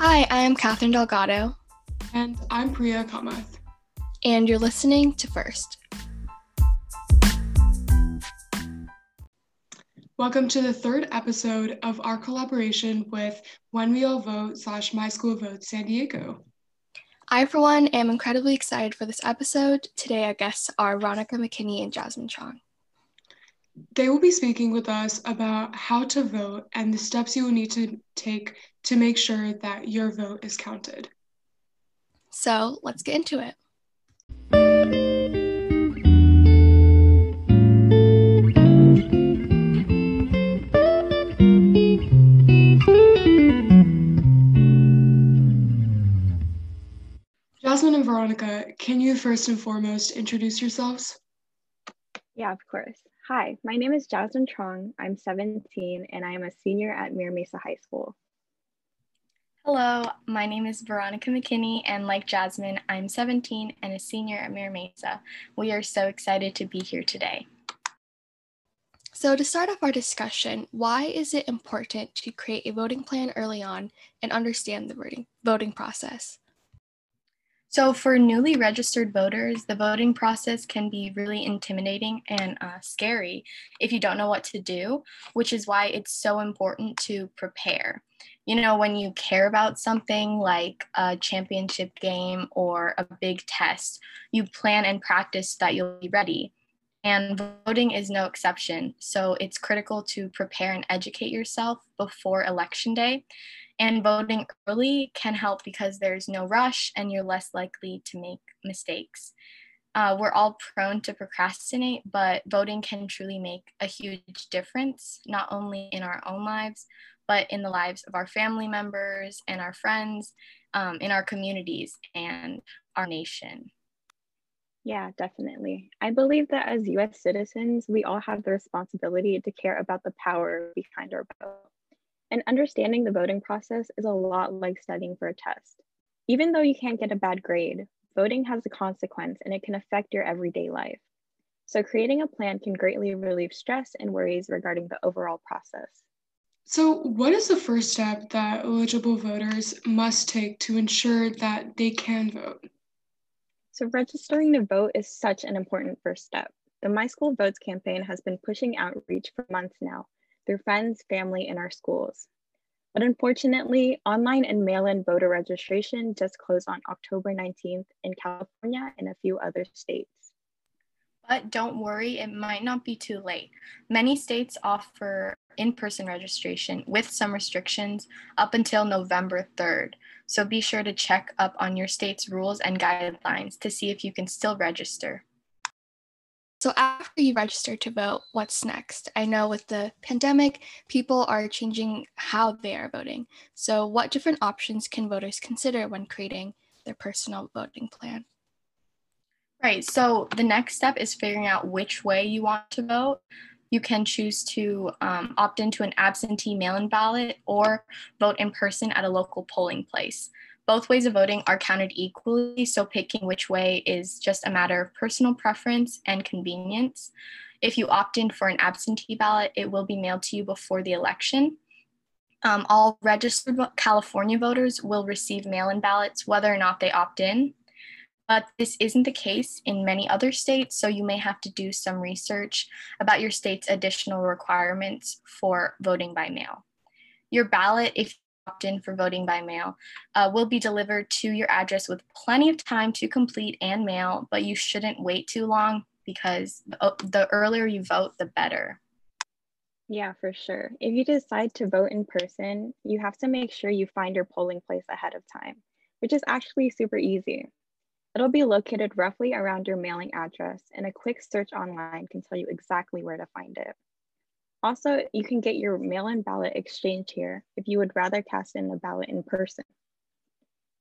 Hi, I am Catherine Delgado. And I'm Priya Kamath. And you're listening to First. Welcome to the third episode of our collaboration with When We All Vote slash My School Votes San Diego. I, for one, am incredibly excited for this episode. Today, our guests are Veronica McKinney and Jasmine Chong. They will be speaking with us about how to vote and the steps you will need to take to make sure that your vote is counted. So let's get into it. Jasmine and Veronica, can you first and foremost introduce yourselves? Yeah, of course. Hi, my name is Jasmine Trong. I'm 17 and I am a senior at Mira Mesa High School. Hello, my name is Veronica McKinney, and like Jasmine, I'm 17 and a senior at Mira Mesa. We are so excited to be here today. So, to start off our discussion, why is it important to create a voting plan early on and understand the voting, voting process? So, for newly registered voters, the voting process can be really intimidating and uh, scary if you don't know what to do, which is why it's so important to prepare. You know, when you care about something like a championship game or a big test, you plan and practice that you'll be ready. And voting is no exception. So, it's critical to prepare and educate yourself before election day and voting early can help because there's no rush and you're less likely to make mistakes. Uh, we're all prone to procrastinate, but voting can truly make a huge difference, not only in our own lives, but in the lives of our family members and our friends, um, in our communities and our nation. Yeah, definitely. I believe that as US citizens, we all have the responsibility to care about the power behind our vote. And understanding the voting process is a lot like studying for a test. Even though you can't get a bad grade, voting has a consequence and it can affect your everyday life. So, creating a plan can greatly relieve stress and worries regarding the overall process. So, what is the first step that eligible voters must take to ensure that they can vote? So, registering to vote is such an important first step. The My School Votes campaign has been pushing outreach for months now, through friends, family, and our schools. But unfortunately, online and mail-in voter registration just closed on October 19th in California and a few other states. But don't worry, it might not be too late. Many states offer in person registration with some restrictions up until November 3rd. So be sure to check up on your state's rules and guidelines to see if you can still register. So, after you register to vote, what's next? I know with the pandemic, people are changing how they are voting. So, what different options can voters consider when creating their personal voting plan? Right. So, the next step is figuring out which way you want to vote. You can choose to um, opt into an absentee mail in ballot or vote in person at a local polling place. Both ways of voting are counted equally, so picking which way is just a matter of personal preference and convenience. If you opt in for an absentee ballot, it will be mailed to you before the election. Um, all registered California voters will receive mail in ballots whether or not they opt in. But this isn't the case in many other states, so you may have to do some research about your state's additional requirements for voting by mail. Your ballot, if you opt in for voting by mail uh, will be delivered to your address with plenty of time to complete and mail, but you shouldn't wait too long because the earlier you vote, the better. Yeah, for sure. If you decide to vote in person, you have to make sure you find your polling place ahead of time, which is actually super easy. It'll be located roughly around your mailing address, and a quick search online can tell you exactly where to find it. Also, you can get your mail-in ballot exchanged here if you would rather cast in a ballot in person.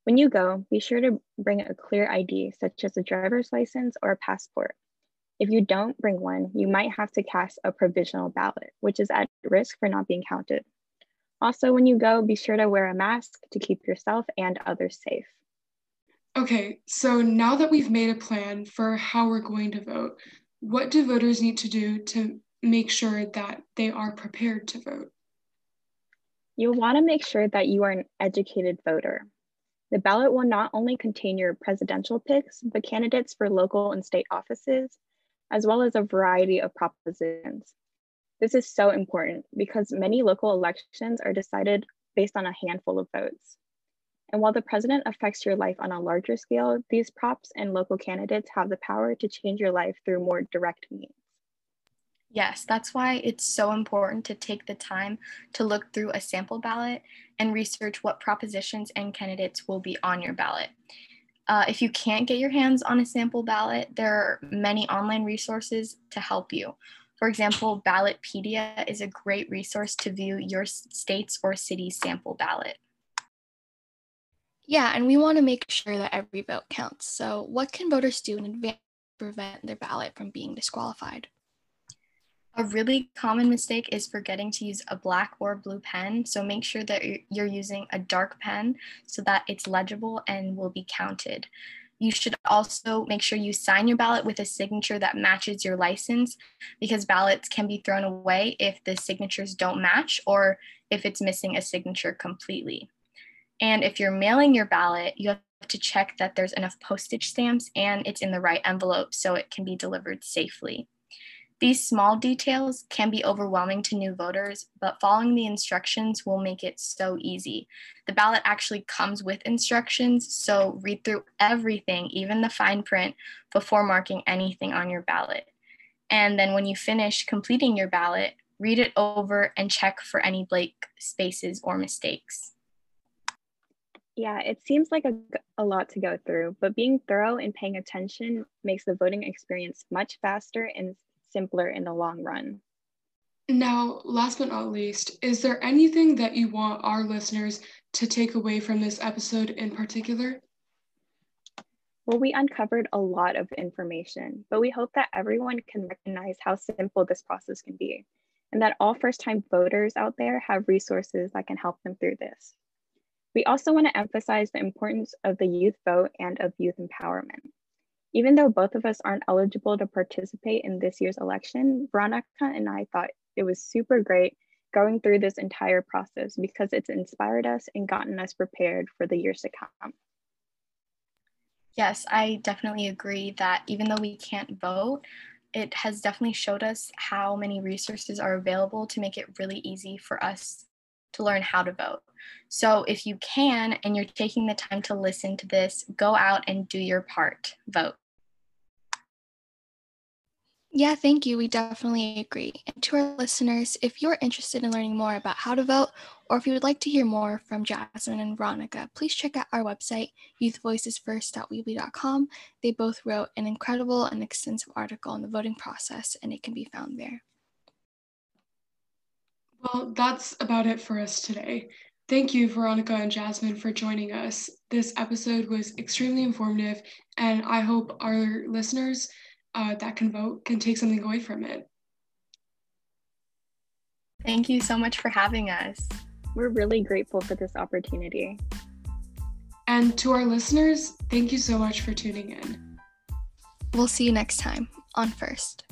When you go, be sure to bring a clear ID, such as a driver's license or a passport. If you don't bring one, you might have to cast a provisional ballot, which is at risk for not being counted. Also, when you go, be sure to wear a mask to keep yourself and others safe. Okay, so now that we've made a plan for how we're going to vote, what do voters need to do to make sure that they are prepared to vote? You'll want to make sure that you are an educated voter. The ballot will not only contain your presidential picks, but candidates for local and state offices, as well as a variety of propositions. This is so important because many local elections are decided based on a handful of votes. And while the president affects your life on a larger scale, these props and local candidates have the power to change your life through more direct means. Yes, that's why it's so important to take the time to look through a sample ballot and research what propositions and candidates will be on your ballot. Uh, if you can't get your hands on a sample ballot, there are many online resources to help you. For example, Ballotpedia is a great resource to view your state's or city's sample ballot. Yeah, and we want to make sure that every vote counts. So, what can voters do in advance to prevent their ballot from being disqualified? A really common mistake is forgetting to use a black or blue pen. So make sure that you're using a dark pen so that it's legible and will be counted. You should also make sure you sign your ballot with a signature that matches your license because ballots can be thrown away if the signatures don't match or if it's missing a signature completely. And if you're mailing your ballot, you have to check that there's enough postage stamps and it's in the right envelope so it can be delivered safely. These small details can be overwhelming to new voters, but following the instructions will make it so easy. The ballot actually comes with instructions, so read through everything, even the fine print, before marking anything on your ballot. And then when you finish completing your ballot, read it over and check for any blank spaces or mistakes. Yeah, it seems like a, a lot to go through, but being thorough and paying attention makes the voting experience much faster and simpler in the long run. Now, last but not least, is there anything that you want our listeners to take away from this episode in particular? Well, we uncovered a lot of information, but we hope that everyone can recognize how simple this process can be and that all first time voters out there have resources that can help them through this. We also want to emphasize the importance of the youth vote and of youth empowerment. Even though both of us aren't eligible to participate in this year's election, Veronica and I thought it was super great going through this entire process because it's inspired us and gotten us prepared for the years to come. Yes, I definitely agree that even though we can't vote, it has definitely showed us how many resources are available to make it really easy for us to learn how to vote. So if you can and you're taking the time to listen to this, go out and do your part. Vote. Yeah, thank you. We definitely agree. And to our listeners, if you're interested in learning more about how to vote, or if you would like to hear more from Jasmine and Veronica, please check out our website, youthvoicesfirst.weebly.com. They both wrote an incredible and extensive article on the voting process, and it can be found there. Well, that's about it for us today. Thank you, Veronica and Jasmine, for joining us. This episode was extremely informative, and I hope our listeners uh, that can vote can take something away from it. Thank you so much for having us. We're really grateful for this opportunity. And to our listeners, thank you so much for tuning in. We'll see you next time on First.